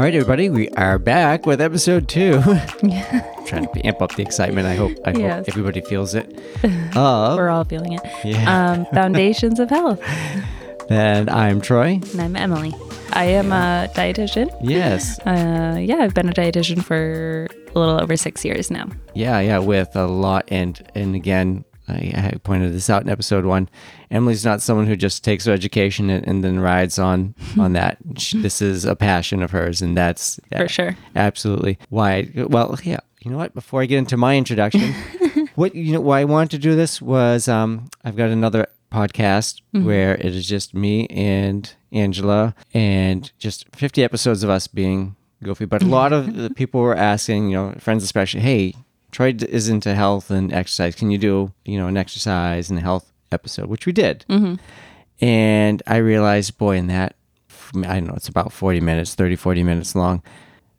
All right, everybody, we are back with episode two. Trying to amp up the excitement. I hope I Yes. hope everybody feels it. Of We're all feeling it. Yeah. Um, Foundations of Health. and I'm Troy. And I'm Emily. I am a dietitian. Yes, Uh, yeah, I've been a dietitian for a little over six years now. yeah, yeah, with a lot and and again, I, I pointed this out in episode one. Emily's not someone who just takes her education and, and then rides on on that. Sh- This is a passion of hers, and that's For sure. Absolutely. Why? Well, yeah. You know what? Before I get into my introduction, what you know why I wanted to do this was um, I've got another podcast where it is just me and Angela and just 50 episodes of us being goofy. But a lot of the people were asking, you know, friends especially, hey, Troy is into health and exercise. Can you do, you know, an exercise and a health episode? Which we did. And I realized, boy, in that, I don't know, it's about 40 minutes, 30, 40 minutes long.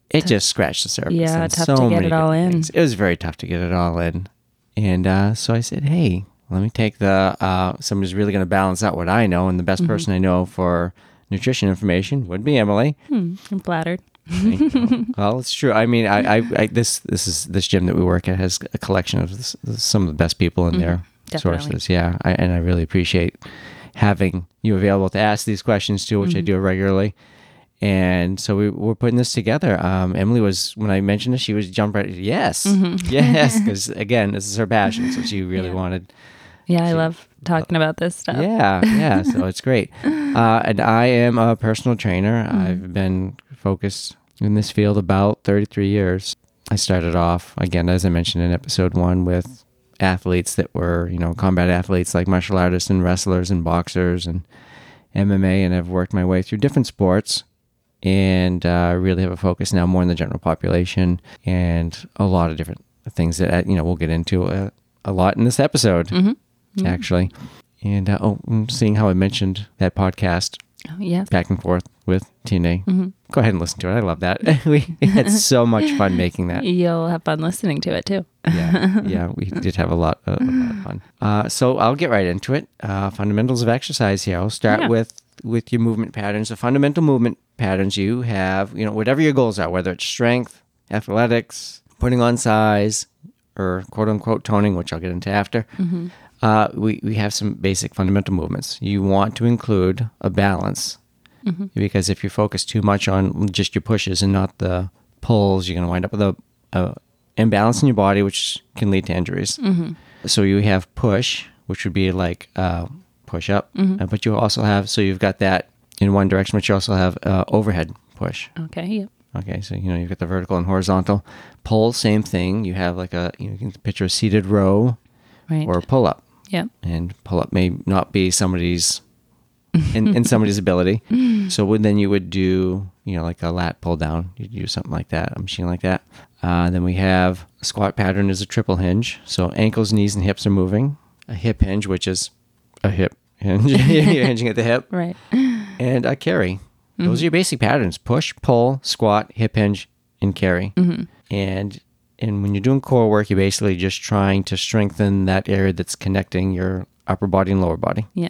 It just scratched the surface. Yeah, tough so to get it all in. things. It was very tough to get it all in. And uh, so I said, hey, let me take the, uh, somebody's really going to balance out what I know. And the Mm-hmm. best person I know for nutrition information would be Emily. Hmm, I'm flattered. well, it's true. I mean, I, I, I, this, this is this gym that we work at has a collection of s- some of the best people in their Mm-hmm. definitely. sources. Yeah, I, and I really appreciate having you available to ask these questions too, which I Mm-hmm. do regularly. And so we we're putting this together. Um, Emily was when I mentioned this, she was jump right. Yes, yes, because again, this is her passion, so she really Mm-hmm. Yeah. wanted. Yeah, I love talking about this stuff. Yeah, yeah. So it's great. Uh, and I am a personal trainer. Mm-hmm. I've been focused in this field about 33 years. I started off, again, as I mentioned in episode one, with athletes that were, you know, combat athletes like martial artists and wrestlers and boxers and MMA. And I've worked my way through different sports and uh, really have a focus now more in the general population and a lot of different things that, uh, you know, we'll get into a, a lot in this episode Mm-hmm. actually. And uh, oh, seeing how I mentioned that podcast Oh, yes. back and forth with TNA, Mm-hmm. go ahead and listen to it. I love that. we had so much fun making that. You'll have fun listening to it too. Yeah, yeah, we did have a lot, a, a lot of fun. Uh, so I'll get right into it. Uh, fundamentals of exercise here. I'll start Yeah. with with your movement patterns. The fundamental movement patterns you have, you know, whatever your goals are, whether it's strength, athletics, putting on size, or quote unquote toning, which I'll get into after. Uh, we, we have some basic fundamental movements. You want to include a balance because if you focus too much on just your pushes and not the pulls, you're going to wind up with a, a imbalance in your body, which can lead to injuries. So you have push, which would be like uh, push up, uh, but you also have so you've got that in one direction, but you also have uh, overhead push. Okay. Yep. Okay, so you know you've got the vertical and horizontal pull. Same thing. You have like a you, know, you can picture a seated row Right. or pull up yep. and pull up may not be somebody's in, in somebody's ability. So would, then you would do you know like a lat pull down. You'd do something like that, a machine like that. Uh, then we have a squat pattern is a triple hinge. So ankles, knees, and hips are moving. A hip hinge, which is a hip hinge. You're hinging at the hip, Right. and a carry. Those are your basic patterns: push, pull, squat, hip hinge, and carry. And and when you're doing core work, you're basically just trying to strengthen that area that's connecting your upper body and lower body. Yeah.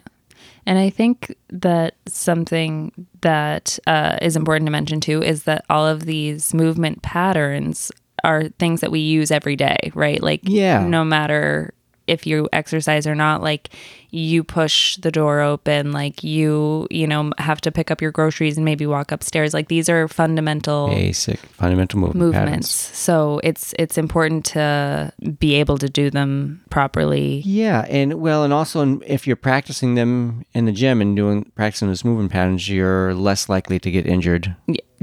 And I think that something that uh, is important to mention too is that all of these movement patterns are things that we use every day, right? Like, Yeah. no matter if you exercise or not, like you push the door open, like you, you know, have to pick up your groceries and maybe walk upstairs. Like these are fundamental Basic fundamental movement movements. patterns. So it's it's important to be able to do them properly. Yeah, and well, and also in, if you're practicing them in the gym and doing practicing those movement patterns, you're less likely to get injured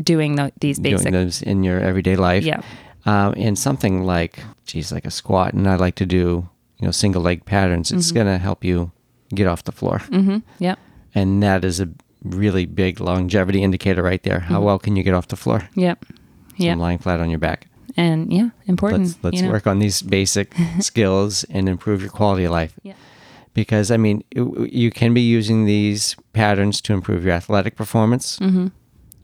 Doing the, these doing basic, those in your everyday life. yeah, um, and something like, geez, like a squat, and I like to do, you know, single leg patterns. It's Mm-hmm. gonna help you get off the floor, mm-hmm. yeah. and that is a really big longevity indicator right there. Mm-hmm. How well can you get off the floor? Yep. So Yeah. I'm lying flat on your back. And yeah, important. Let's let's you know? work on these basic skills and improve your quality of life. Yeah. Because I mean, it- you can be using these patterns to improve your athletic performance, Mm-hmm.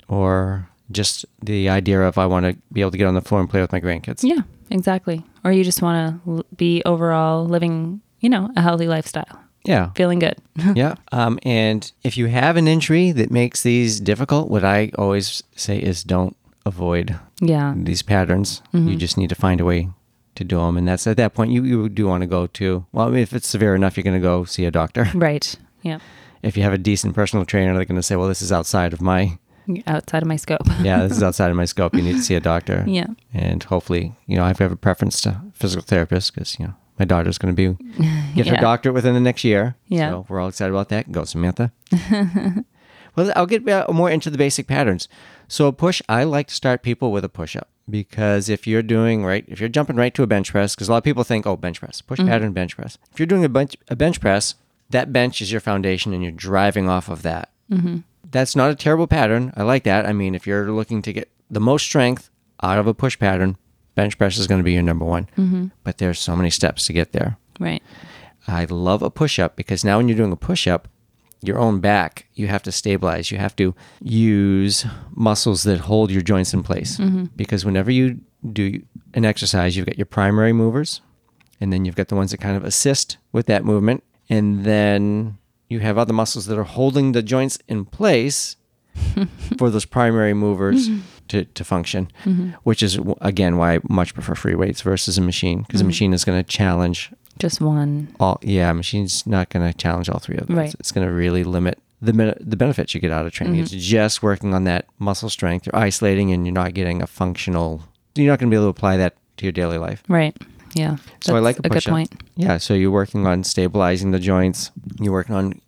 or just the idea of I want to be able to get on the floor and play with my grandkids. Yeah, exactly. Or you just want to be overall living, you know, a healthy lifestyle, Yeah. feeling good. yeah. Um, and if you have an injury that makes these difficult, what I always say is don't avoid Yeah. these patterns. You just need to find a way to do them. And that's at that point, you, you do want to go to, well, if it's severe enough, you're going to go see a doctor. Right. Yeah. if you have a decent personal trainer, they're going to say, well, this is outside of my, Outside of my scope. yeah, this is outside of my scope. You need to see a doctor. yeah. And hopefully, you know, I have a preference to physical therapist because, you know, my daughter's going to be, get her Yeah. doctorate within the next year. Yeah. So we're all excited about that. Go, Samantha. well, I'll get uh, more into the basic patterns. So a push, I like to start people with a push up because if you're doing right, if you're jumping right to a bench press, because a lot of people think, oh, bench press, push pattern, bench press. If you're doing a bench, a bench press, that bench is your foundation and you're driving off of that. That's not a terrible pattern. I like that. I mean, if you're looking to get the most strength out of a push pattern, bench press is going to be your number one. Mm-hmm. But there's so many steps to get there. Right. I love a push up because now when you're doing a push up, your own back, you have to stabilize. You have to use muscles that hold your joints in place. Mm-hmm. Because whenever you do an exercise, you've got your primary movers, and then you've got the ones that kind of assist with that movement. And then you have other muscles that are holding the joints in place for those primary movers mm-hmm. to, to function, mm-hmm. which is, again, why I much prefer free weights versus a machine, because a mm-hmm. machine is going to challenge Just one. all yeah machine's not going to challenge all three of those Right. it's going to really limit the the benefits you get out of training Mm-hmm. it's just working on that muscle strength you're isolating and you're not getting a functional you're not going to be able to apply that to your daily life Right. Yeah. so i like a, a good point. yeah so you're working on stabilizing the joints you're working on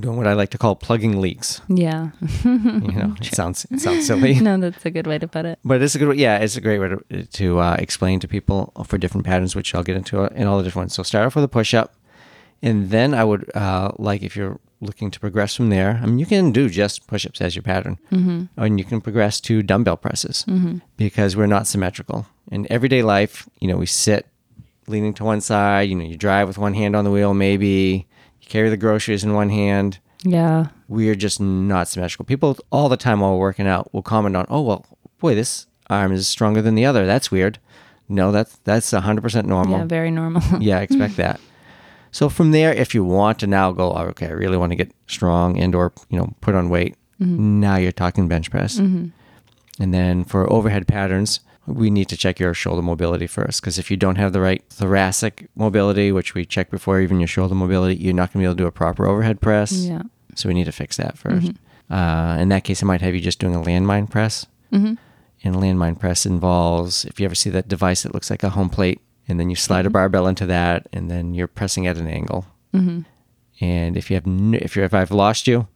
doing what i like to call plugging leaks Yeah. you know it sounds it sounds silly no, that's a good way to put it. but it's a good yeah it's a great way to, to uh, explain to people for different patterns which i'll get into in all the different ones so start off with a push-up and then i would uh, like if you're looking to progress from there i mean you can do just push-ups as your pattern mm-hmm. and you can progress to dumbbell presses because we're not symmetrical in everyday life you know we sit leaning to one side you know you drive with one hand on the wheel maybe you carry the groceries in one hand Yeah. we are just not symmetrical. People all the time while we're working out will comment on, "Oh well, boy, this arm is stronger than the other. That's weird." No, that's that's hundred percent normal. Yeah. Very normal. yeah, expect that. So from there, if you want to now go, "Oh, okay, I really want to get strong and or you know put on weight, mm-hmm. now you're talking bench press. Mm-hmm. And then for overhead patterns, we need to check your shoulder mobility first because if you don't have the right thoracic mobility, which we check before even your shoulder mobility, you're not going to be able to do a proper overhead press. yeah. So we need to fix that 1st Uh, in that case, I might have you just doing a landmine press. Mm-hmm. And a landmine press involves, if you ever see that device that looks like a home plate, and then you slide a barbell into that, and then you're pressing at an angle. Mm-hmm. And if you have, n- if you if I've lost you,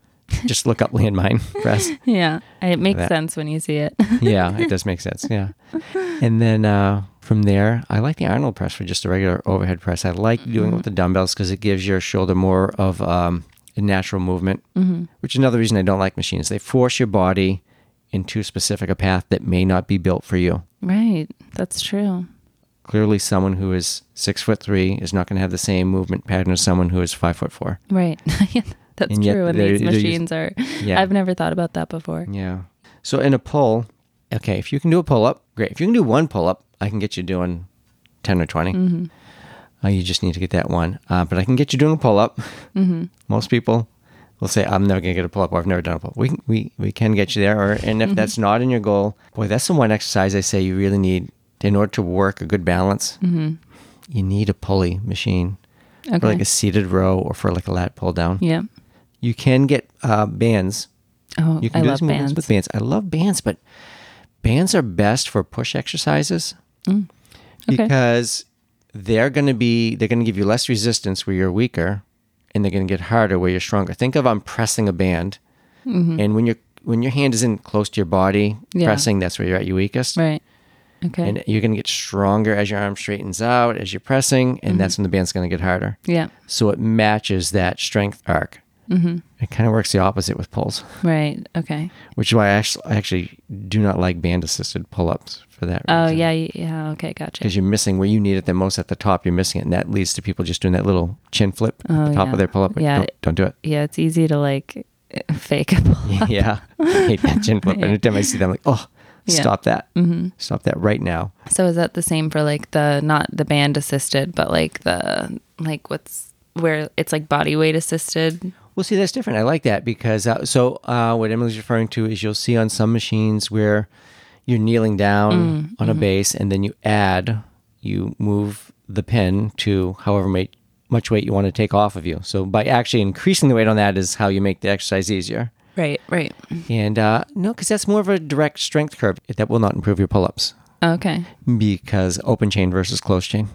just look up landmine press. Yeah. It makes That- sense when you see it. Yeah, it does make sense. Yeah. And then uh, from there, I like the Arnold press for just a regular overhead press. I like doing it with the dumbbells because it gives your shoulder more of um, a natural movement, which is another reason I don't like machines. They force your body into specific a path that may not be built for you. right. That's true. Clearly, someone who is six foot three is not going to have the same movement pattern as someone who is five foot four. Right. That's And true. And these machines are. Yeah. I've never thought about that before. Yeah. So in a pull, okay, if you can do a pull up, great. If you can do one pull up, I can get you doing 10 or 20. Uh, you just need to get that one. Uh, but I can get you doing a pull up. Most people will say, I'm never going to get a pull up or I've never done a pull up. We, can- we, we can get you there. Or, and if that's not in your goal, boy, that's the one exercise I say you really need in order to work a good balance. You need a pulley machine Okay. for like a seated row or for like a lat pull down. yeah. You can get uh, bands Oh, you can I do love some bands. with bands. I love bands, but bands are best for push exercises Mm. Okay. because they're going to be they're going to give you less resistance where you're weaker, and they're going to get harder where you're stronger. Think of I'm pressing a band, and when you're when your hand isn't close to your body Mm-hmm. Yeah. pressing, that's where you're at your weakest. Right. Okay. And you're going to get stronger as your arm straightens out, as you're pressing, and Mm-hmm. that's when the band's going to get harder. yeah. So it matches that strength arc. Mm-hmm. It kind of works the opposite with pulls Right. Okay. which is why I actually, I actually do not like band assisted pull ups for that Oh yeah. Yeah. Okay. Gotcha. Because you're missing where you need it the most at the top, you're missing it. And that leads to people just doing that little chin flip at Oh, the top yeah. of their pull up. Yeah. Don't, don't do it. Yeah. It's easy to like fake a pull-up. yeah. I hate that chin flip. Yeah. time I see them, I'm like, oh, Yeah. stop that. Mm-hmm. Stop that right now. So is that the same for like the not the band assisted, but like the like what's where it's like body weight assisted? Well, see, that's different. I like that because uh, so uh, what Emily's referring to is you'll see on some machines where you're kneeling down Mm, on mm-hmm. a base, and then you add, you move the pin to however much weight you want to take off of you. So by actually increasing the weight on that is how you make the exercise easier. Right, right. And uh, no, because that's more of a direct strength curve. That will not improve your pull-ups Okay. because open chain versus closed chain.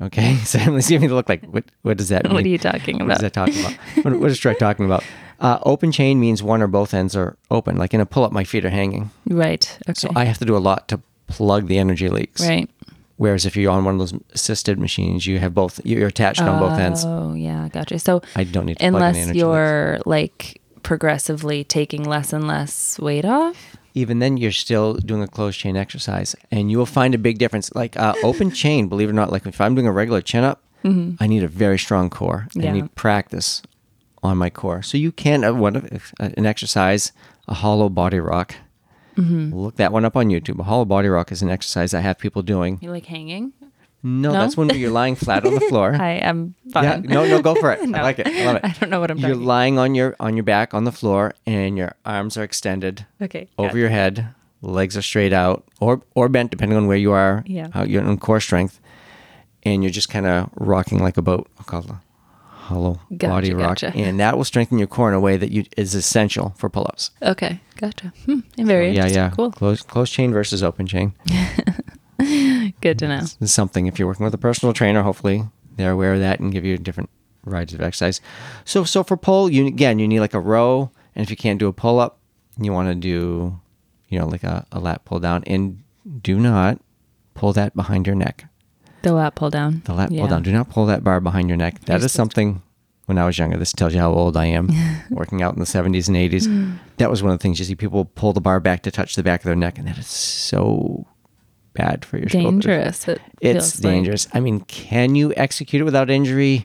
Okay, so let's give me the look like. What what does that mean? What are you talking about? What is that talking about? what, what is Trek talking about? Uh, open chain means one or both ends are open. Like in a pull-up, my feet are hanging, Right. Okay. so I have to do a lot to plug the energy leaks. right. Whereas if you're on one of those assisted machines, you have both. You're attached on both ends. Oh, yeah, gotcha. So I don't need to plug in the unless you're like progressively taking less and less weight off. Even then you're still doing a closed chain exercise and you will find a big difference like uh, open chain believe it or not like if i'm doing a regular chin up i need a very strong core Mm-hmm. Yeah. i need practice on my core so you can uh, one of uh, an exercise a hollow body rock Mm-hmm. look that one up on youtube a hollow body rock is an exercise i have people doing You like hanging? No, No? that's when you're lying flat on the floor I am fine. yeah no no go for it No. i like it i love it I don't know what I'm doing. you're talking. lying on your on your back on the floor and your arms are extended okay. over your head, legs are straight out or or bent depending on where you are, Yeah. how you're on core strength, and you're just kind of rocking like a boat. I'll call it a hollow Gotcha, body rock, gotcha. and that will strengthen your core in a way that you is essential for pull-ups. Okay, gotcha. Hmm, very yeah, interesting. yeah. Cool. Close close chain versus open chain. Good to know. Is something if you're working with a personal trainer, hopefully they're aware of that and give you different varieties of exercise. So so for pull, you again you need like a row, and if you can't do a pull up, you want to do, you know, like a, a lat pull down, and do not pull that behind your neck. The lat pull down. The lat Yeah. pull down. Do not pull that bar behind your neck. That You're is something. When I was younger, this tells you how old I am. working out in the 70s and 80s, mm. that was one of the things you see people pull the bar back to touch the back of their neck, and that is so bad for your shoulders. Dangerous. It It's feels like. dangerous. I mean, can you execute it without injury?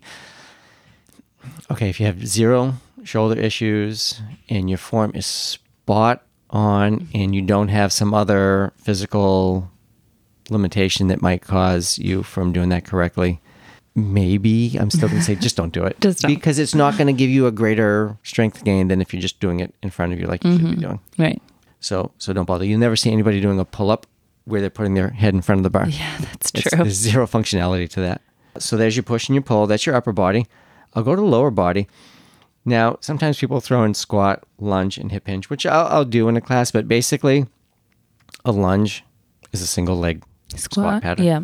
Okay, if you have zero shoulder issues and your form is spot on and you don't have some other physical limitation that might cause you from doing that correctly, maybe I'm still going to say just don't do it. Just don't. because it's not going to give you a greater strength gain than if you're just doing it in front of you like you Mm-hmm. should be doing. Right. So so don't bother. You'll never see anybody doing a pull up where they're putting their head in front of the bar. Yeah, that's It's- true. There's zero functionality to that. So there's your push and your pull. That's your upper body. I'll go to the lower body. Now, sometimes people throw in squat, lunge, and hip hinge, which I'll, I'll do in a class, but basically, a lunge is a single leg squat, pattern. Yeah.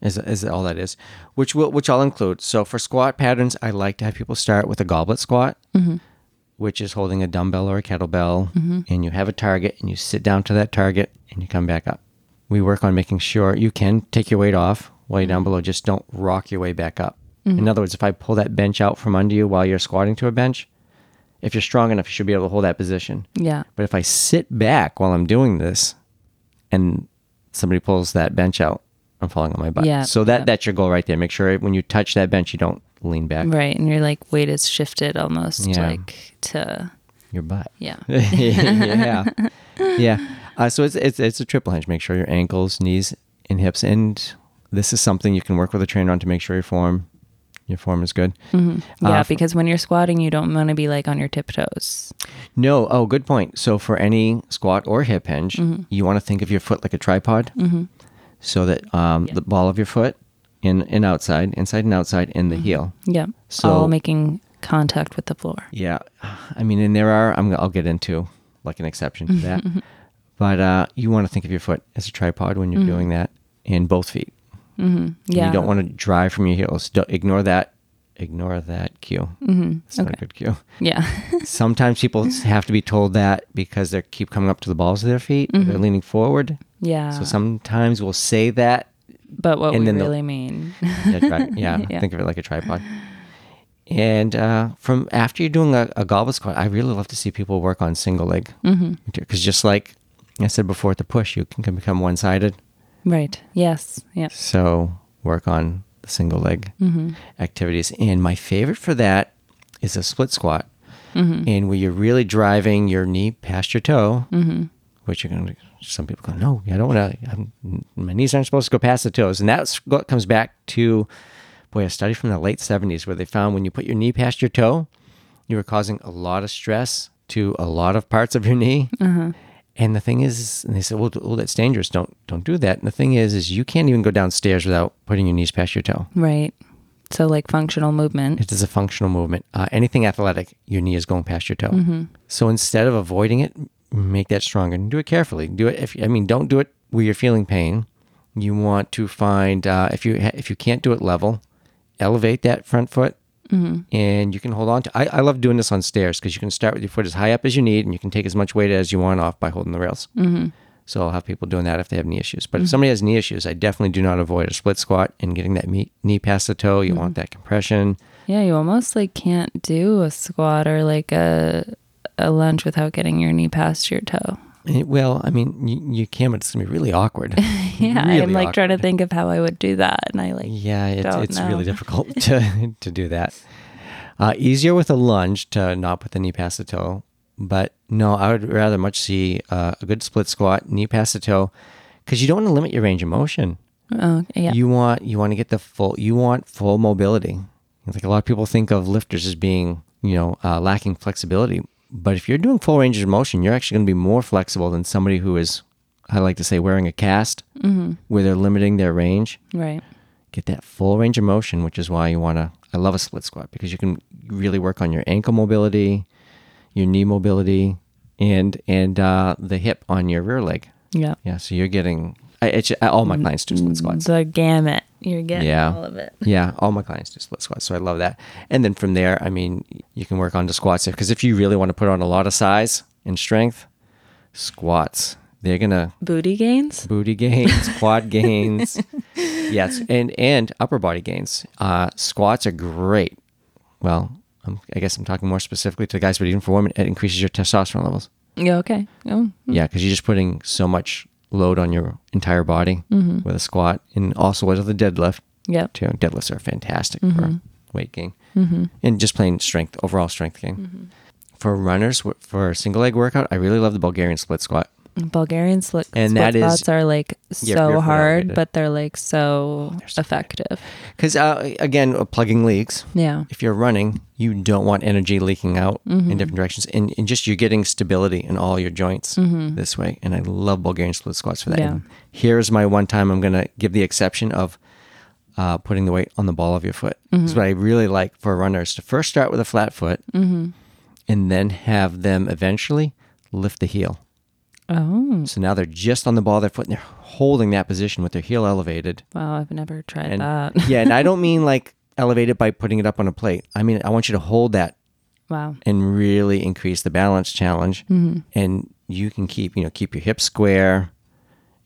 Is, is all that is, which will which I'll include. So for squat patterns, I like to have people start with a goblet squat, mm-hmm. which is holding a dumbbell or a kettlebell, mm-hmm. and you have a target, and you sit down to that target, and you come back up. We work on making sure you can take your weight off while you're down mm-hmm. below. Just don't rock your way back up. Mm-hmm. In other words, if I pull that bench out from under you while you're squatting to a bench, if you're strong enough, you should be able to hold that position. Yeah. But if I sit back while I'm doing this and somebody pulls that bench out, I'm falling on my butt. Yeah, So that yeah. that's your goal right there. Make sure when you touch that bench, you don't lean back Right. And your like weight is shifted almost Yeah. like to your butt. yeah. yeah. Yeah. Uh, so it's, it's it's a triple hinge. Make sure your ankles, knees, and hips. And this is something you can work with a trainer on to make sure your form your form is good. Yeah, Uh, because when you're squatting, you don't want to be like on your tiptoes. No, oh, good point. So for any squat or hip hinge, Mm-hmm. you want to think of your foot like a tripod, so that um, the ball of your foot in and outside, inside and outside, and the Mm-hmm. heel. Yeah. So- All making contact with the floor. Yeah, I mean, and there are. I'm, I'll get into like an exception to that, but uh, you want to think of your foot as a tripod when you're doing that, in both feet. And Yeah. You don't want to drive from your heels. Don't, ignore that. Ignore that cue. Mm-hmm. It's not a good cue. Yeah. Sometimes people have to be told that because they keep coming up to the balls of their feet. They're leaning forward. yeah. So sometimes we'll say that. but what and we really mean. Yeah, tri- yeah, Yeah. think of it like a tripod. And uh, from after you're doing a, a goblet squat, I really love to see people work on single leg. Because just like I said before, at the push, you can, can become one sided. right. Yes. Yeah. So work on the single leg mm-hmm. activities. And my favorite for that is a split squat. Mm-hmm. And where you're really driving your knee past your toe, mm-hmm. which you're going to, some people go, no, I don't want to, my knees aren't supposed to go past the toes. And that's what comes back to, boy, a study from the late 70s where they found when you put your knee past your toe, you were causing a lot of stress to a lot of parts of your knee. Uh-huh. And the thing is, and they said, well, well, that's dangerous. Don't don't do that. And the thing is, is you can't even go downstairs without putting your knees past your toe. Right. So like functional movement. It is a functional movement. Uh, anything athletic, your knee is going past your toe. So instead of avoiding it, make that stronger and do it carefully. Do it if I mean, don't do it where you're feeling pain. You want to find uh, if you if you can't do it level, elevate that front foot, Mm-hmm. and you can hold on to. I, I love doing this on stairs because you can start with your foot as high up as you need, and you can take as much weight as you want off by holding the rails. Mm-hmm. So I'll have people doing that if they have knee issues. But if mm-hmm. somebody has knee issues, I definitely do not avoid a split squat and getting that me- knee past the toe. You mm-hmm. want that compression. Yeah, you almost like can't do a squat or like a a lunge without getting your knee past your toe. Eh, Well, I mean, you, you can, but it's gonna be really awkward. Yeah, Really I'm like trying to think of how I would do that, and I like Yeah, it's, don't it's know. really difficult to to do that. Uh, easier with a lunge to not put the knee past the toe, but no, I would rather much see uh, a good split squat, knee past the toe, because you don't want to limit your range of motion. oh yeah, You want you want to get the full you want full mobility. Like a lot of people think of lifters as being you know uh, lacking flexibility, but if you're doing full range of motion, you're actually going to be more flexible than somebody who is I like to say wearing a cast, where they're limiting their range right. get that full range of motion, which is why you want to. I love a split squat because you can really work on your ankle mobility, your knee mobility, and and uh, the hip on your rear leg. Yeah, Yeah, so you're getting. I, it's, all my clients do split squats. the gamut. You're getting Yeah. all of it. Yeah, all my clients do split squats, so I love that. And then from there, I mean, you can work on the squats because if you really want to put on a lot of size and strength, squats they're gonna Booty gains. booty gains, quad gains, yes, and and upper body gains. Uh, squats are great. Well, um, I guess I'm talking more specifically to guys, but even for women, it increases your testosterone levels. Yeah. Okay. Oh, Yeah, because you're just putting so much load on your entire body mm-hmm. with a squat, and also with a deadlift Yeah. too. Deadlifts are fantastic for mm-hmm. weight gain mm-hmm. and just plain strength, overall strength gain. For runners, for a single leg workout, I really love the Bulgarian split squat. Bulgarian split, And split that is- squats are like so barefoot hard, but they're like so, so effective. Because uh, again, uh, plugging leaks. Yeah. If you're running, you don't want energy leaking out in different directions, and, and just you're getting stability in all your joints this way. And I love Bulgarian split squats for that. Yeah. And here's my one time I'm going to give the exception of uh, putting the weight on the ball of your foot. This is what I really like for runners to first start with a flat foot, and then have them eventually lift the heel. Oh So now they're just on the ball of their foot, and they're holding that position with their heel elevated. wow! I've never tried And that. yeah, and I don't mean like elevate it by putting it up on a plate. I mean I want you to hold that wow. and really increase the balance challenge, mm-hmm. and you can keep you know keep your hips square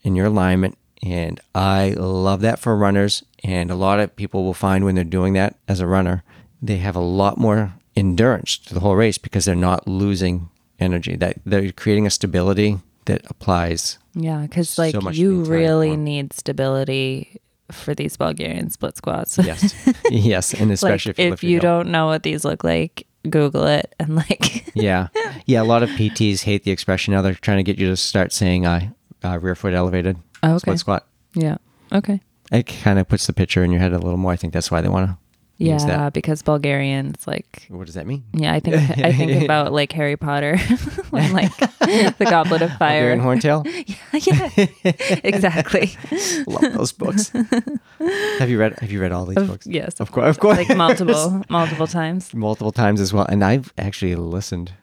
in your alignment. And I love that for runners. And a lot of people will find when they're doing that as a runner, they have a lot more endurance to the whole race because they're not losing energy. That they're creating a stability that applies. Yeah, because So like much you really form. need stability for these Bulgarian split squats. Yes, yes, and like especially if, you if you don't know what these look like, Google it and like Yeah, yeah. A lot of PTs hate the expression. Now they're trying to get you to start saying uh, uh, rear foot elevated Oh, okay. split squat. yeah. Okay. It kind of puts the picture in your head a little more. I think that's why they want to Yeah, because Bulgarians like What does that mean? yeah, I think I think about like Harry Potter when like the Goblet of Fire. Bulgarian horntail. yeah, exactly. Love those books. have you read? Have you read all these Of- books? yes, Of course, of course. like multiple multiple times. multiple times as well. And I've actually listened.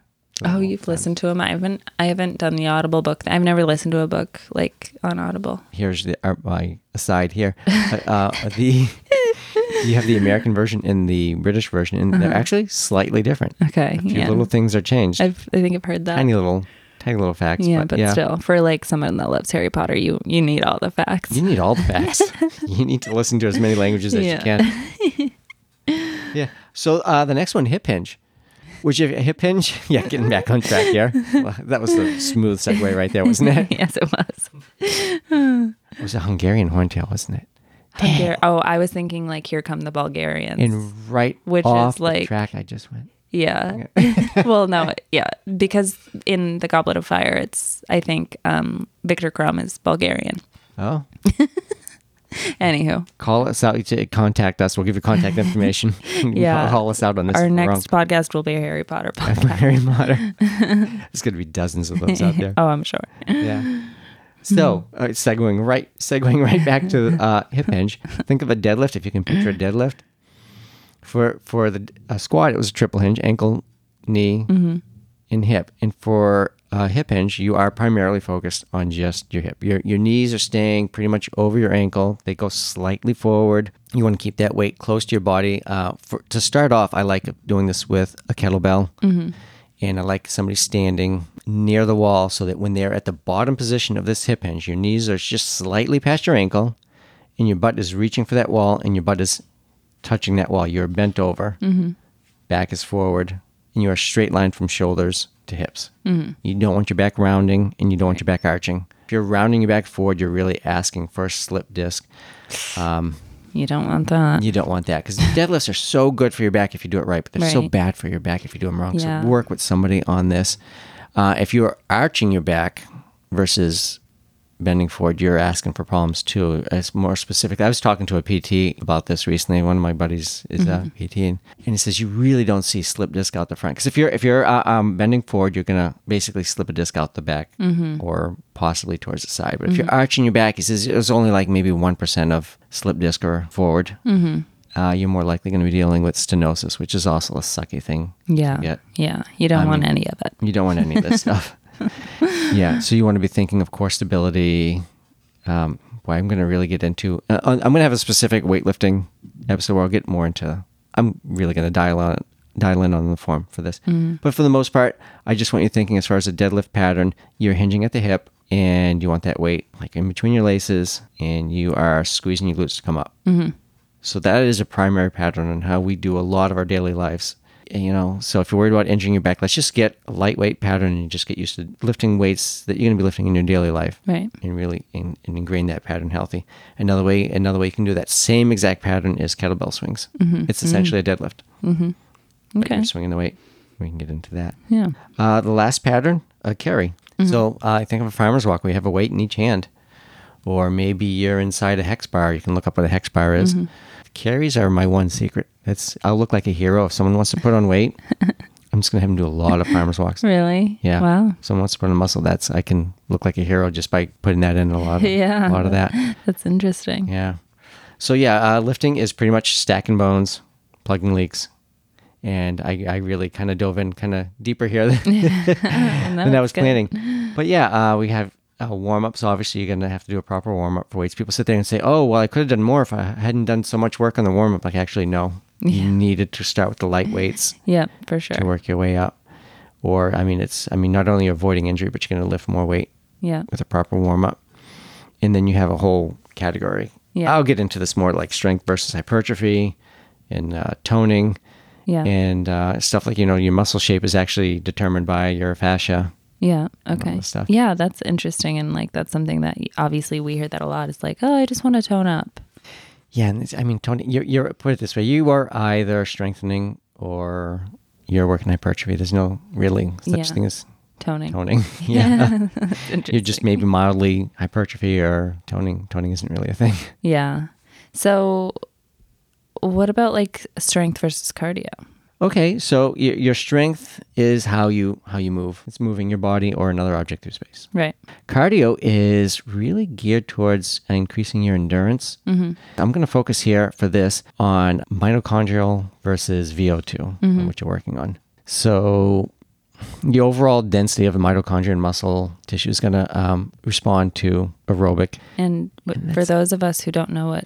Oh, you've the time. listened to them. I haven't. I haven't done the Audible book. I've never listened to a book like on Audible. Here's the uh, my aside here. Uh, uh, the you have the American version and the British version, and they're actually slightly different. Okay, A few Uh-huh. yeah. little things are changed. I've, I think I've heard that. tiny little, tiny little facts. yeah, but, yeah. still, for like someone that loves Harry Potter, you you need all the facts. You need all the facts. you need to listen to as many languages as Yeah. you can. yeah. So uh, the next one, hip hinge. Would you hip hinge? Yeah, getting back on track here. Well, that was the smooth segue right there, wasn't it? yes, it was. It was a Hungarian horntail, wasn't it? Bulgar- oh, I was thinking like, here come the Bulgarians. And right Which is the like- track, I just went. yeah. well, no, yeah, because in the Goblet of Fire, it's I think um, Viktor Krum is Bulgarian. Oh. Anywho, Call us out. to Contact us. We'll give you contact information. Yeah. Call us out on this. our next podcast will be a Harry Potter podcast. Harry Potter. There's going to be dozens of those out there. oh, I'm sure. Yeah. So, uh, segueing right, segueing right back to uh, hip hinge. Think of a deadlift. If you can picture a deadlift, for for the uh, squat, it was a triple hinge: ankle, knee, and hip. And for uh, hip hinge, you are primarily focused on just your hip. Your your knees are staying pretty much over your ankle. They go slightly forward. You want to keep that weight close to your body. Uh, for to start off, I like doing this with a kettlebell and I like somebody standing near the wall so that when they're at the bottom position of this hip hinge, your knees are just slightly past your ankle, and your butt is reaching for that wall, and your butt is touching that wall. You're bent over, back is forward, and you are straight line from shoulders to hips. You don't want your back rounding, and you don't want your back arching. If you're rounding your back forward, you're really asking for a slip disc. Um, You don't want that. you don't want that because deadlifts are so good for your back if you do it right, but they're so bad for your back if you do them wrong. Yeah. So work with somebody on this. Uh, if you are arching your back versus bending forward, you're asking for problems too. It's more specific. I was talking to a PT about this recently. One of my buddies is a PT, and, and he says you really don't see slip disc out the front because if you're if you're uh, um, bending forward, you're gonna basically slip a disc out the back or possibly towards the side. But if you're arching your back, he says it's only like maybe one percent of slip disc or forward. Uh, you're more likely going to be dealing with stenosis, which is also a sucky thing. Yeah. Yeah. You don't I want mean- any of it. You don't want any of this stuff. yeah, so you want to be thinking of core stability. Um, boy, I'm going to really get into. Uh, I'm going to have a specific weightlifting episode where I'll get more into. I'm really going to dial on dial in on the form for this. But for the most part, I just want you thinking as far as a deadlift pattern, you're hinging at the hip and you want that weight like in between your laces and you are squeezing your glutes to come up. So that is a primary pattern on how we do a lot of our daily lives. You know, so if you're worried about injuring your back, let's just get a lightweight pattern and just get used to lifting weights that you're going to be lifting in your daily life, Right. and really in, and ingrain that pattern healthy. Another way, another way you can do that same exact pattern is kettlebell swings. Mm-hmm. It's mm-hmm. essentially a deadlift. Mm-hmm. But Okay. You're swinging the weight. We can get into that. Yeah. Uh, the last pattern, a carry. So uh, I think of a farmer's walk We have a weight in each hand. Or maybe you're inside a hex bar. You can look up what a hex bar is. Carries are my one secret. It's I'll look like a hero if someone wants to put on weight. I'm just gonna have them do a lot of farmer's walks. Really? Yeah. Wow. If someone wants to put on muscle, that's I can look like a hero just by putting that in a lot. Of, Yeah. A lot of that. That's interesting. Yeah. So yeah, uh, lifting is pretty much stacking bones, plugging leaks, and I, I really kind of dove in kind of deeper here than, than I was good. planning. But yeah, uh, we have uh, warm ups. So obviously, you're gonna have to do a proper warm up for weights. People sit there and say, "Oh, well, I could have done more if I hadn't done so much work on the warm up." Like, actually, no. You needed to start with the light weights Yeah, for sure. to work your way up. Or, I mean, it's I mean, not only avoiding injury, but you're gonna lift more weight Yeah. with a proper warm up. And then you have a whole category. Yeah. I'll get into this more like strength versus hypertrophy and uh, toning Yeah. and uh, stuff like, you know, your muscle shape is actually determined by your fascia. Yeah. Okay. stuff. Yeah, that's interesting, and like that's something that obviously we hear that a lot. It's like, oh, I just want to tone up. Yeah. And it's, I mean, Tony, you're, you're, put it this way, you are either strengthening or you're working hypertrophy. There's no really such Yeah. thing as Toning. toning. yeah. You're just maybe mildly hypertrophy or toning. Toning isn't really a thing. Yeah. So, what about like strength versus cardio? Okay, so your, your strength is how you how you move. It's moving your body or another object through space. Right. Cardio is really geared towards increasing your endurance. I'm going to focus here for this on mitochondrial versus VO2, which you're working on. So the overall density of the mitochondria and muscle tissue is going to um, respond to aerobic. And, w for those of us who don't know what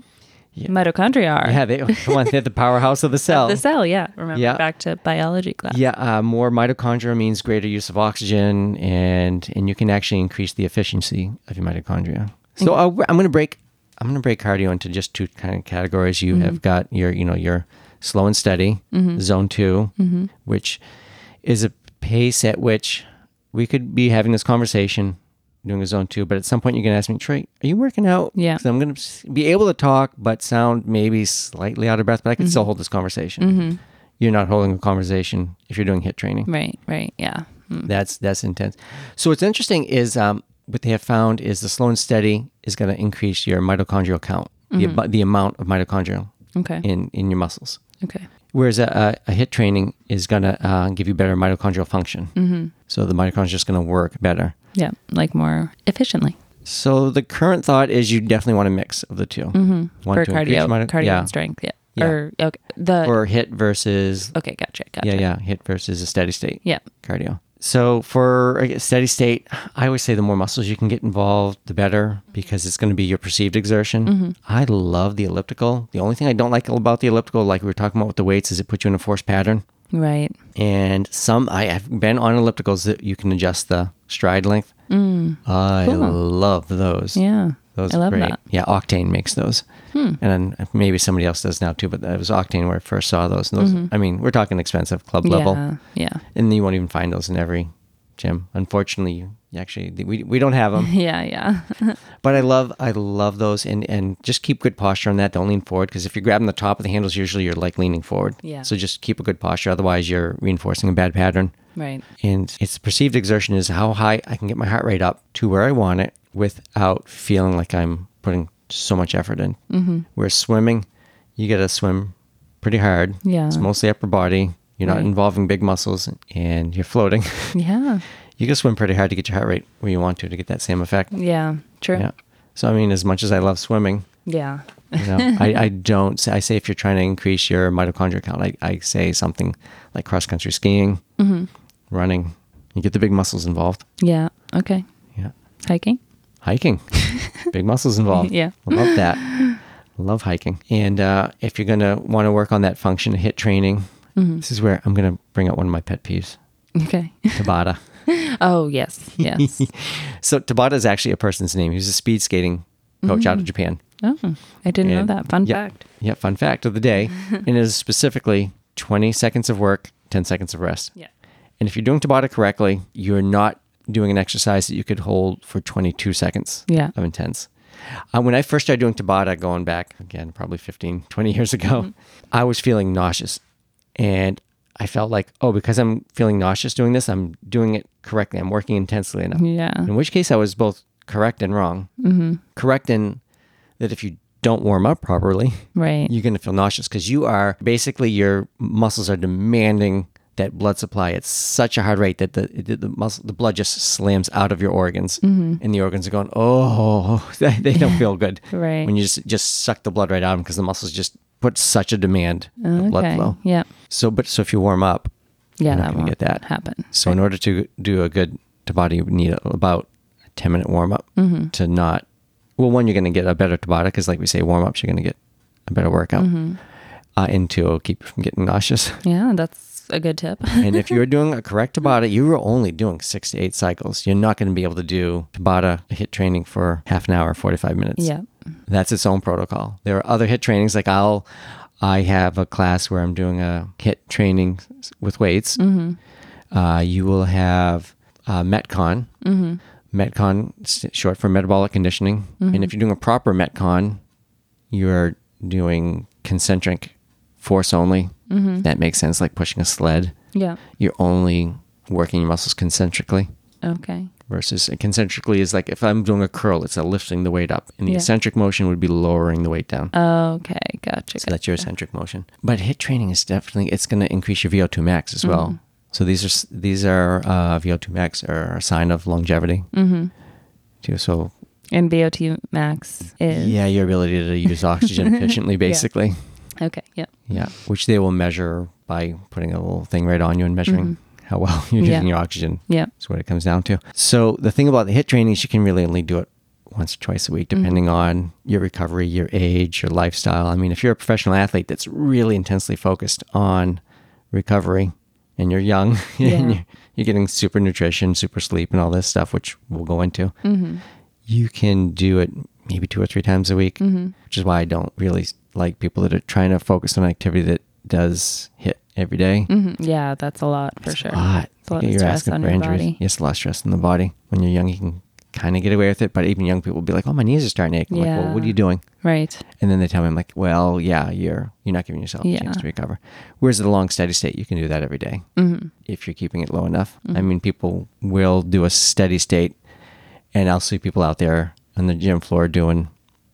Yeah. mitochondria are, Yeah, they come on, they're the powerhouse of the cell. the cell. Yeah. Remember Yeah. back to biology class. Yeah, uh, more mitochondria means greater use of oxygen, and and you can actually increase the efficiency of your mitochondria. So uh, I'm going to break I'm going to break cardio into just two kind of categories. You have got your you know your slow and steady zone 2 which is a pace at which we could be having this conversation doing a zone two, but at some point you're going to ask me, Trey, are you working out? Yeah. 'Cause I'm going to be able to talk, but sound maybe slightly out of breath, but I can still hold this conversation. You're not holding a conversation if you're doing HIIT training. Right. Right. Yeah. Mm. That's that's intense. So what's interesting is um, what they have found is the slow and steady is going to increase your mitochondrial count. the, abo- the amount of mitochondria Okay. in, in your muscles. Okay. Whereas a, a, a HIIT training is going to uh, give you better mitochondrial function. Mm-hmm. So the mitochondria is just going to work better. Yeah. Like more efficiently So the current thought is you definitely want a mix of the 2 Mm-hmm. for cardio, cardio yeah. and strength. Yeah. Yeah. Or okay. The Or HIIT versus, okay. Gotcha. Gotcha. yeah, yeah, HIIT versus a steady state. Yeah. cardio. So for a steady state, I always say the more muscles you can get involved, the better because it's going to be your perceived exertion. Mm-hmm. I love the elliptical. The only thing I don't like about the elliptical, like we were talking about with the weights, is it puts you in a forced pattern. Right. And some I have been on ellipticals that you can adjust the stride length. I Cool. love those. Mm. Yeah. Those I are love great. that. Hmm. Yeah, Octane makes those. And then maybe somebody else does now too, but that was Octane where I first saw those. And those I mean, we're talking expensive club level. Mm-hmm. Yeah. Yeah. And you won't even find those in every gym. Unfortunately, actually we, we don't have them. Yeah. Yeah. but I love I love those and and just keep good posture on that. Don't lean forward because if you're grabbing the top of the handles, usually you're like leaning forward. Yeah. So just keep a good posture. Otherwise, you're reinforcing a bad pattern. right. And it's perceived exertion is how high I can get my heart rate up to where I want it without feeling like I'm putting so much effort in. Mm-hmm. Whereas swimming, you got to swim pretty hard. Yeah. It's mostly upper body. You're not Right. involving big muscles and you're floating. Yeah. you can swim pretty hard to get your heart rate where you want to to get that same effect. Yeah. True. Yeah. So I mean, as much as I love swimming, Yeah. you know, I, I don't say I say if you're trying to increase your mitochondria count, I, I say something like cross country skiing, Mm-hmm. running. You get the big muscles involved. Yeah. Okay. Yeah. Hiking. Hiking, big muscles involved. Yeah. Love that. Love hiking. And uh, if you're gonna want to work on that function HIIT training, Mm-hmm. this is where I'm gonna bring up one of my pet peeves, Okay. Tabata. Oh yes. Yes. so Tabata is actually a person's name. He's a speed skating coach out of Japan. oh, I didn't know that. Fun yeah, fact. Yeah, fun fact of the day. and it is specifically 20 seconds of work, 10 seconds of rest. Yeah. And if you're doing Tabata correctly, you're not doing an exercise that you could hold for 22 seconds Yeah. of intense. Uh, when I first started doing Tabata, going back again, probably 15, 20 years ago, I was feeling nauseous. And I felt like, oh, because I'm feeling nauseous doing this, I'm doing it correctly. I'm working intensely enough. Yeah. In which case, I was both correct and wrong. Mm-hmm. Correct in that if you don't warm up properly, Right. you're going to feel nauseous because you are basically your muscles are demanding that blood supply at such a hard rate that the the, the muscle the blood just slams out of your organs and the organs are going oh they, they don't feel good Right. when you just just suck the blood right out of them because the muscles just put such a demand of blood okay. flow Yeah. so but so if you warm up Yeah. You're not that get that. happen. so in order to do a good Tabata, you need about a 10 minute warm up Mm-hmm. to not, well, one, you're going to get a better Tabata because, like we say, warm ups, you're going to get a better workout. Mm-hmm. Uh, and two, it'll keep you from getting nauseous. Yeah, that's a good tip. and if you're doing a correct Tabata, you are only doing six to eight cycles. You're not going to be able to do Tabata HIIT training for half an hour, 45 minutes. yeah. That's its own protocol. There are other HIIT trainings like I'll, I have a class where I'm doing a HIIT training with weights. Uh, you will have uh, Metcon. Metcon, short for metabolic conditioning. And if you're doing a proper Metcon, you're doing concentric force only. That makes sense, like pushing a sled. Yeah. You're only working your muscles concentrically Okay. versus concentrically is like if I'm doing a curl, it's a lifting the weight up, and the Yeah. eccentric motion would be lowering the weight down. Okay. Gotcha. So that's your eccentric motion. But HIIT training is definitely it's going to increase your VO2 max as well. Mm-hmm. So these are these are uh, VO2 max are a sign of longevity. Mm-hmm. Too. So And VO2 max is yeah, your ability to use oxygen efficiently, basically. Okay. Yeah. Yeah, which they will measure by putting a little thing right on you and measuring how well you're Mm-hmm. Yeah. using your oxygen. Yeah. That's what it comes down to. So the thing about the HIIT training is you can really only do it once or twice a week, Mm-hmm. depending on your recovery, your age, your lifestyle. I mean, if you're a professional athlete that's really intensely focused on recovery and you're young Yeah. and you're, you're getting super nutrition, super sleep, and all this stuff, which we'll go into, Mm-hmm. you can do it maybe two or three times a week, Mm-hmm. which is why I don't really like people that are trying to focus on an activity that does HIIT every day. hmm Yeah, that's a lot for sure. A lot. It's a lot you're stress asking on for your injuries. body. Yes, a lot of stress in the body. When you're young, you can kind of get away with it, but even young people will be like, "Oh, my knees are starting to ache." I'm like, "Well, what are you doing?" Right. And then they tell me, "I'm like, well, yeah, you're you're not giving yourself a Yeah. chance to recover." Whereas at a long steady state, you can do that every day Mm-hmm. if you're keeping it low enough. I mean, people will do a steady state, and I'll see people out there on the gym floor doing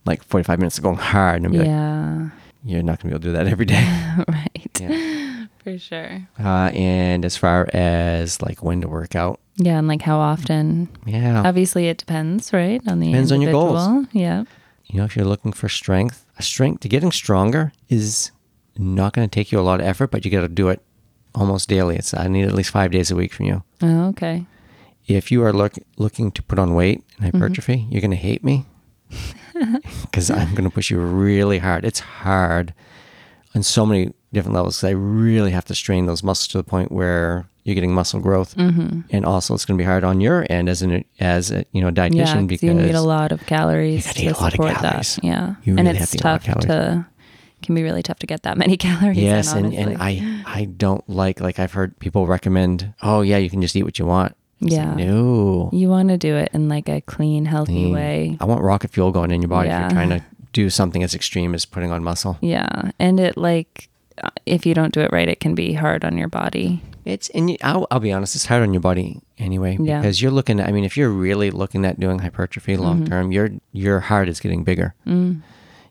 like 45 minutes of going hard. And like, Yeah. you're not going to be able to do that every day. right. Yeah. For sure. Uh, and as far as like when to work out, Yeah, and like how often? yeah. Obviously, it depends, right? On the Depends on your goals. individual. Yeah. you know, if you're looking for strength, a strength to getting stronger is not going to take you a lot of effort, but you got to do it almost daily. It's I need at least five days a week from you. Oh, okay. If you are look, looking to put on weight and hypertrophy, you're going to hate me because I'm going to push you really hard. It's hard on so many different levels. I really have to strain those muscles to the point where you're getting muscle growth, mm-hmm. and also it's going to be hard on your end as an as a, you know a Yeah, because you need a lot of calories gotta eat a lot of support calories. that. Yeah, You and really it's to eat a lot of tough to can be really tough to get that many calories. Yes, in, and, and. I I don't like like I've heard people recommend. Oh yeah, you can just eat what you want. It's like, Yeah. no. you want to do it in like a clean, healthy Mm. way. I want rocket fuel going in your body if you're trying to do something as extreme as putting on muscle. Yeah, and it like uh, if you don't do it right, it can be hard on your body. It's and I'll, I'll be honest, it's hard on your body anyway Yeah. because you're looking. At, I mean, if you're really looking at doing hypertrophy Mm-hmm. long term, your your heart is getting bigger. Mm.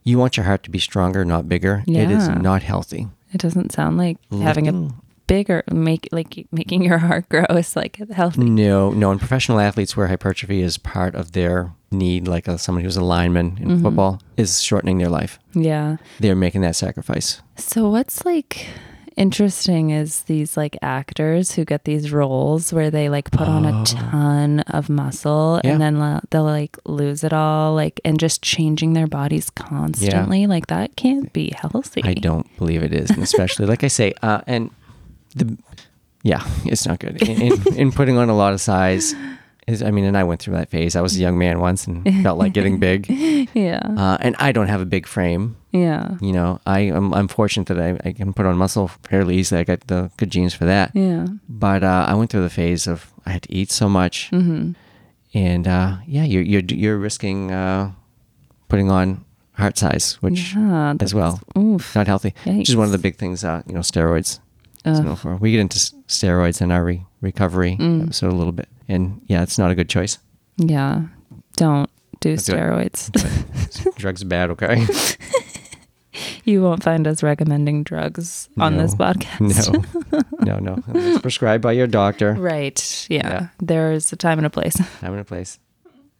You want your heart to be stronger, not bigger. It is not healthy. It doesn't sound like having a Lifting- bigger make like making your heart grow is like healthy. No, no. And professional athletes where hypertrophy is part of their need, like uh somebody who's a lineman in Mm-hmm. football, is shortening their life. Yeah. They're making that sacrifice. So what's like interesting is these like actors who get these roles where they like put on a ton of muscle Oh. Yeah. and then la- they'll like lose it all like and just changing their bodies constantly like that can't be healthy. I don't believe it is, and especially like I say, uh, and the yeah, it's not good. In, in, in putting on a lot of size, is I mean, and I went through that phase. I was a young man once and felt like getting big, Yeah. uh, and I don't have a big frame. yeah. You know, I am I'm fortunate that I, I can put on muscle fairly easily. I got the good genes for that. Yeah. But uh, I went through the phase of I had to eat so much, Mhm. and uh, yeah, you're you're you're risking uh, putting on heart size, which Yeah, as well Oof. not healthy. Which is one of the big things. Uh, you know, steroids. So we get into steroids in our re- recovery Mm. episode a little bit, and yeah, it's not a good choice. Yeah. Don't do steroids. Drugs are bad, okay? you won't find us recommending drugs on this podcast. no, no, no. It's prescribed by your doctor. Right. Yeah. Yeah. There's a time and a place. Time and a place.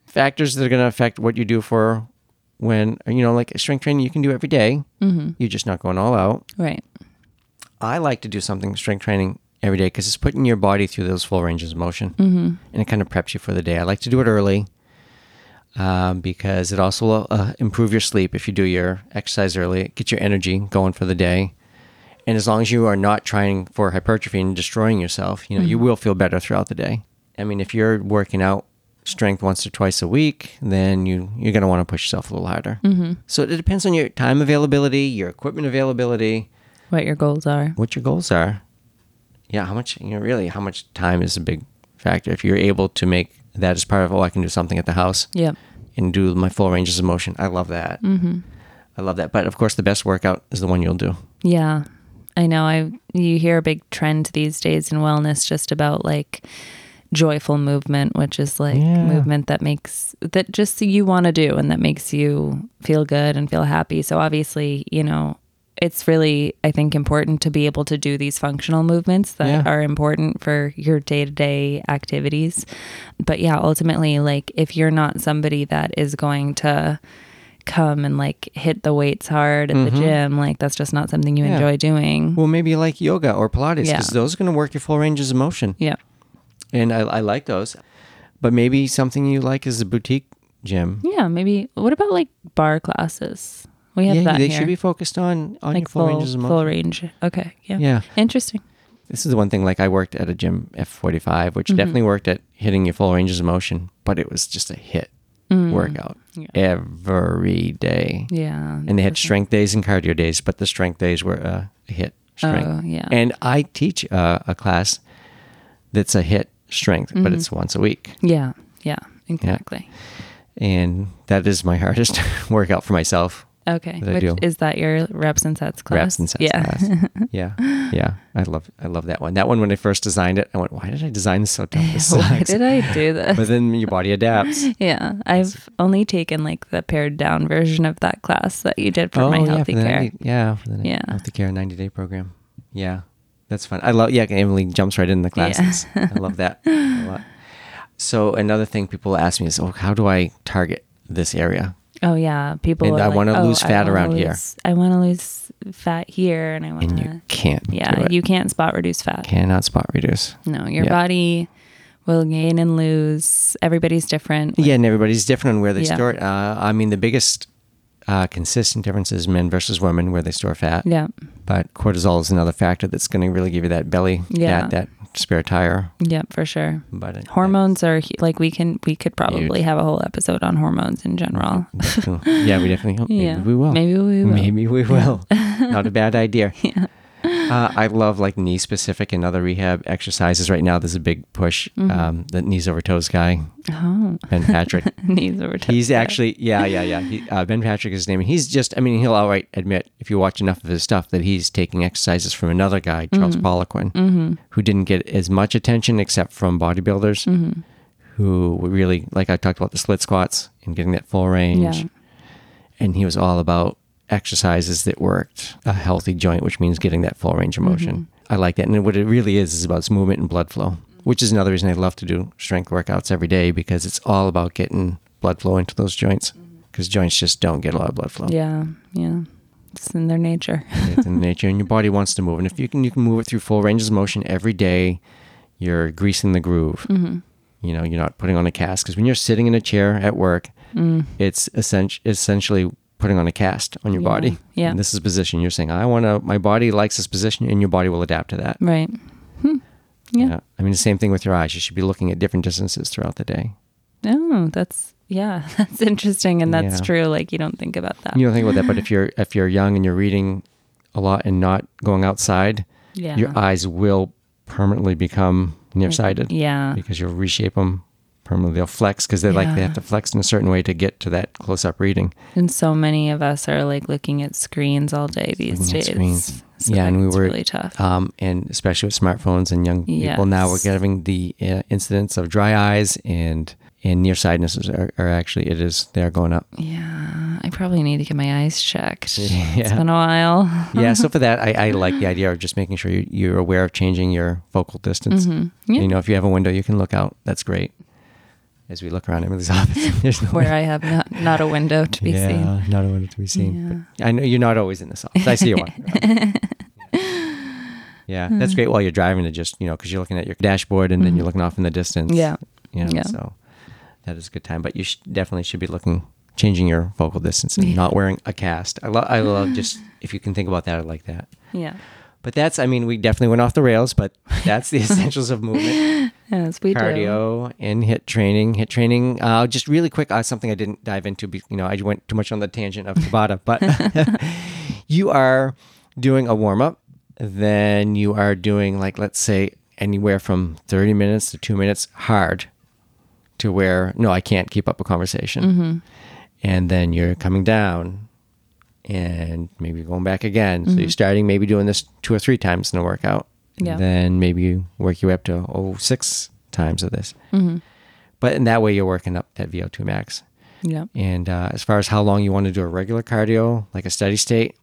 Factors that are going to affect what you do for when you know, like strength training, you can do every day. Mm-hmm. You're just not going all out. Right. I like to do something strength training every day because it's putting your body through those full ranges of motion, Mm-hmm. and it kind of preps you for the day. I like to do it early um, because it also will uh, improve your sleep if you do your exercise early. Get your energy going for the day, and as long as you are not trying for hypertrophy and destroying yourself, you know you will feel better throughout the day. I mean, if you're working out strength once or twice a week, then you you're going to want to push yourself a little harder. Mm-hmm. So it depends on your time availability, your equipment availability What your goals are. what your goals are. Yeah, how much, you know, really, how much time is a big factor. If you're able to make that as part of, oh, I can do something at the house Yep. and do my full ranges of motion. I love that. Mm-hmm. I love that. But of course, the best workout is the one you'll do. Yeah. I know I you hear a big trend these days in wellness just about like joyful movement, which is like Yeah. movement that makes that just you want to do and that makes you feel good and feel happy. So obviously, you know, it's really I think important to be able to do these functional movements that Yeah. are important for your day-to-day activities. But yeah, ultimately like if you're not somebody that is going to come and like hit the weights hard at the gym, like that's just not something you Mm-hmm. Yeah. enjoy doing. Well, maybe like yoga or Pilates Yeah. because those are going to work your full ranges of motion. Yeah. And I, I like those. But maybe something you like is a boutique gym. Yeah, maybe. What about like barre classes? We have yeah, that they here. should be focused on, on like your full, full ranges of motion. full range. Okay. Yeah. Yeah. Interesting. This is the one thing, like I worked at a gym F45, Mm-hmm. which definitely worked at hitting your full ranges of motion, but it was just a HIIT workout Mm. Yeah. every day. Yeah. And they had strength days and cardio days, but the strength days were uh, a HIIT strength. Oh, yeah. And I teach uh, a class that's a HIIT strength, Mm-hmm. but it's once a week. Yeah. Yeah. Exactly. And that is my hardest workout for myself. Okay. That Which is that your reps and sets class? Reps and sets yeah. class. Yeah. yeah, I love I love that one. That one when I first designed it, I went, why did I design this so tough? This Why sucks." did I do this? But then your body adapts. yeah, I've only taken like the pared down version of that class that you did for oh, my healthy Oh, for care. 90 yeah, for the Yeah. healthy care 90 day program. Yeah, that's fun. I love, yeah, Emily jumps right in the Yeah. classes. I love that a lot. So another thing people ask me is, oh, how do I target this area? Oh yeah, people. And I like, wanna "Oh, lose fat around here." lose- I want to lose fat here, and I want And you to. can't. Yeah, you can't spot reduce fat. cannot spot reduce. No, your Yeah. body will gain and lose. Everybody's different. Yeah, and everybody's different on where they Yeah. store it. Uh, I mean, the biggest uh, consistent difference is men versus women where they store fat. Yeah. But cortisol is another factor that's going to really give you that belly, Yeah. that, that spare tire. Yep, for sure. But it- Hormones are like we can we could probably Huge. have a whole episode on hormones in general. yeah, we definitely. Maybe yeah, we will. Maybe we will. Maybe we will. Not a bad idea. Yeah. Uh, I love like knee specific and other rehab exercises. Right now, there's a big push. Mm-hmm. Um, the knees over toes guy, Oh, Ben Patrick. knees over toes. he's yeah. actually, yeah, yeah, yeah. He, uh, ben Patrick is his name. And he's just, I mean, he'll outright admit, if you watch enough of his stuff, that he's taking exercises from another guy, Charles Mm-hmm. Poliquin, who didn't get as much attention except from bodybuilders Mm-hmm. who were really, like I talked about the split squats and getting that full range Yeah. and he was all about exercises that worked a healthy joint, which means getting that full range of motion. Mm-hmm. I like that. And what it really is is about movement and blood flow, which is another reason I love to do strength workouts every day because it's all about getting blood flow into those joints because joints just don't get a lot of blood flow. Yeah, yeah. It's in their nature. It's in nature and your body wants to move. And if you can, you can move it through full ranges of motion every day, you're greasing the groove. Mm-hmm. You know, you're not putting on a cast because when you're sitting in a chair at work, Mm. it's essen- essentially putting on a cast on your Yeah. body. Yeah. And this is position. You're saying, I want to, my body likes this position, and your body will adapt to that. Right. Hmm. Yeah. I mean, the same thing with your eyes. You should be looking at different distances throughout the day. Oh, that's yeah, that's interesting, and that's Yeah. true. Like you don't think about that. You don't think about that, but if you're if you're young and you're reading a lot and not going outside, yeah. your eyes will permanently become nearsighted Yeah. because you'll reshape them permanently. They'll flex because they like they have to flex in a certain way to get to that close up reading. And so many of us are like looking at screens all day these days. screens. So Yeah, and we were- really tough. um, and especially with smartphones and young people now, we're getting the uh, incidence of dry eyes and and nearsightedness are, are actually it is they're going up. yeah, I probably need to get my eyes checked. It's been a while. yeah, so for that, I, I like the idea of just making sure you, you're aware of changing your focal distance. Mm-hmm. Yeah. You know, if you have a window, you can look out. That's great. As we look around office, there's no Where I have not, not a window to be yeah, seen. not a window to be seen. But I know you're not always in this office. I see you one. yeah, that's great while you're driving to just you know because you're looking at your dashboard and then you're looking off in the distance. Mm-hmm. Yeah. you know, Yeah. so that is a good time. But you sh- definitely should be looking, changing your focal distance and not wearing a cast. I love, I love just if you can think about that, I like that. Yeah. But that's, I mean, we definitely went off the rails, but that's the essentials of movement, Yes, we do. cardio, and HIIT training. HIIT training, uh, just really quick, uh, something I didn't dive into. You know, I went too much on the tangent of Tabata, but you are doing a warm up, then you are doing like, let's say, anywhere from 30 minutes to two minutes hard to where, no, I can't keep up a conversation. Mm-hmm. And then you're coming down and maybe going back again. Mm-hmm. So you're starting maybe doing this two or three times in a workout. Yeah. Then maybe you work your way up to oh six times of this. Mm-hmm. But in that way, you're working up that VO2 max. Yeah. And uh, as far as how long you want to do a regular cardio, like a steady state,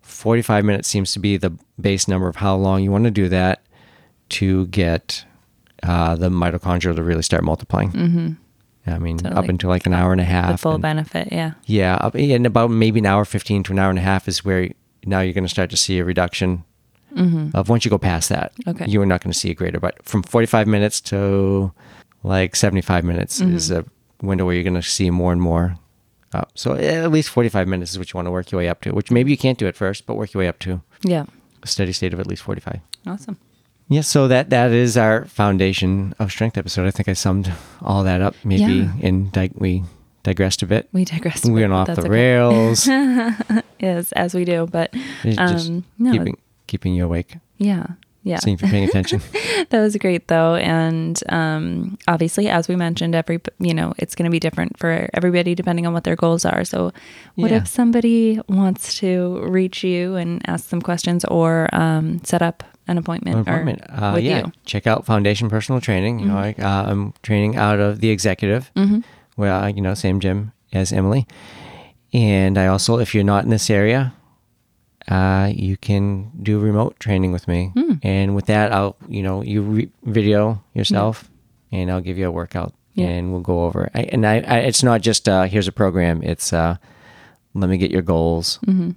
45 minutes seems to be the base number of how long you want to do that to get uh, the mitochondria to really start multiplying. Mm-hmm. I mean, So, up until like an hour and a half. The full and- benefit. Yeah. yeah, up, and about maybe an hour 15 to an hour and a half is where now you're going to start to see a reduction of once you go past that. Mm-hmm. Okay. You are not going to see a greater, but from 45 minutes to like 75 minutes Mm-hmm. is a window where you're going to see more and more up. So at least 45 minutes is what you want to work your way up to, which maybe you can't do at first, but work your way up to Yeah. a steady state of at least 45. Awesome. Yeah, so that that is our foundation of strength episode. I think I summed all that up. Maybe Yeah. in dig- we digressed a bit. We digressed. a We went off the okay. rails. Yes, as we do. But um, no, keeping keeping you awake. yeah, Yeah. Seeing if you're paying attention. that was great though and um, obviously as we mentioned every you know it's going to be different for everybody depending on what their goals are so what Yeah. if somebody wants to reach you and ask some questions or um, set up an appointment, appointment. Or Uh, with yeah, you Mm-hmm. check out Foundation Personal Training. You know, I, uh, I'm training out of the executive, Mm-hmm. where I, you know, same gym as Emily. And I also, if you're not in this area, uh, you can do remote training with me. Hmm. And with that, I'll, you know, you re- video yourself, and I'll give you a workout, Yeah. and we'll go over. I, and I, I, it's not just uh, here's a program. It's uh, let me get your goals Mm-hmm.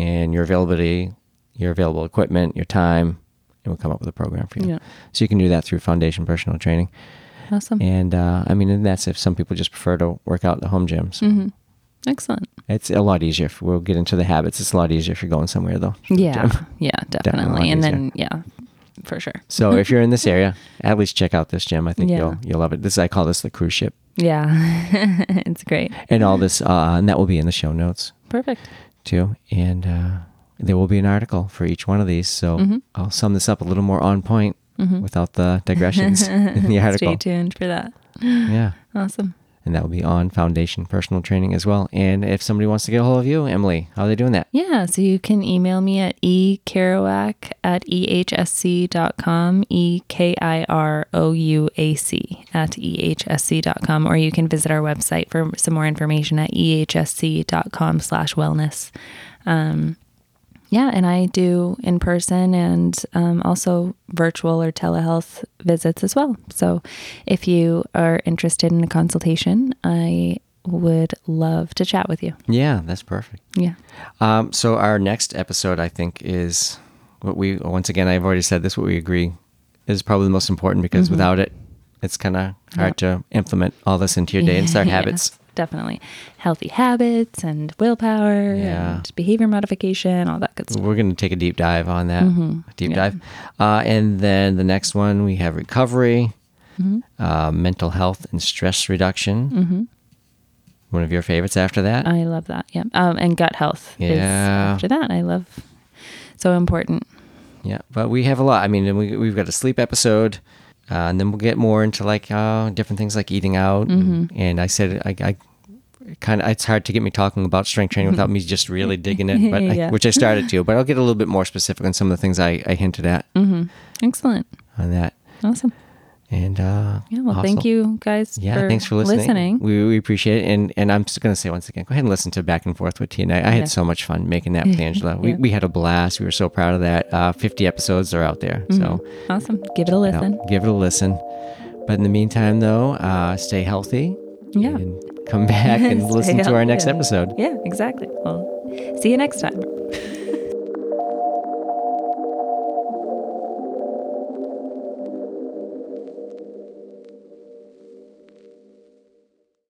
and your availability, your available equipment, your time, and we'll come up with a program for you. Yeah. So you can do that through Foundation Personal Training. awesome And uh, I mean, and that's if some people just prefer to work out in the home gyms. So Mm-hmm. Excellent it's a lot easier. If we'll get into the habits. It's a lot easier if you're going somewhere though. yeah Gym. yeah Definitely definitely and then yeah for sure So if you're in this area, at least check out this gym. I think Yeah. you'll you'll love it. This I call this the cruise ship, yeah it's great and all this, uh, and that will be in the show notes perfect too. And uh, there will be an article for each one of these. So Mm-hmm. I'll sum this up a little more on point without the digressions in the article. stay tuned for that Yeah. awesome And that will be on Foundation Personal Training as well. And if somebody wants to get a hold of you, Emily, how are they doing that? Yeah, so you can email me at ekirouac at ehsc.com, E K I R O U A C at ehsc.com, or you can visit our website for some more information at ehsc.com slash wellness. Um, yeah, and I do in person and um, also virtual or telehealth visits as well. So if you are interested in a consultation, I would love to chat with you. Yeah, that's perfect. Yeah. Um, so our next episode, I think, is what we once again I've already said this. What we agree is probably the most important because without it, it's kind of hard to implement all this into your day and start habits. Definitely. Healthy habits and willpower Yeah. and behavior modification, all that good stuff. We're going to take a deep dive on that. Deep Yeah. dive, uh, and then the next one we have recovery, Mm-hmm. uh, mental health, and stress reduction. One of your favorites after that. I love that. Yeah. Um, and gut health is Yeah. after that. I love so important. Yeah, but we have a lot. I mean, we we've got a sleep episode, uh, and then we'll get more into like uh, different things like eating out. And, and I said I, I kind of it's hard to get me talking about strength training without me just really digging it, but I, which I started to. But I'll get a little bit more specific on some of the things I, I hinted at Excellent. on that. Awesome. And uh, Yeah. Well, thank you guys. Yeah, for thanks for listening. listening. We, we appreciate it. And and I'm just going to say once again, go ahead and listen to Back and Forth with Tina. I Yeah. had so much fun making that with Angela. We, Yeah. we had a blast. We were so proud of that. Uh, 50 episodes are out there. So Awesome. Give it a listen. give it a listen. But in the meantime, though, uh, stay healthy. Yeah. And come back and listen to our next episode. Yeah, exactly. Well, see you next time.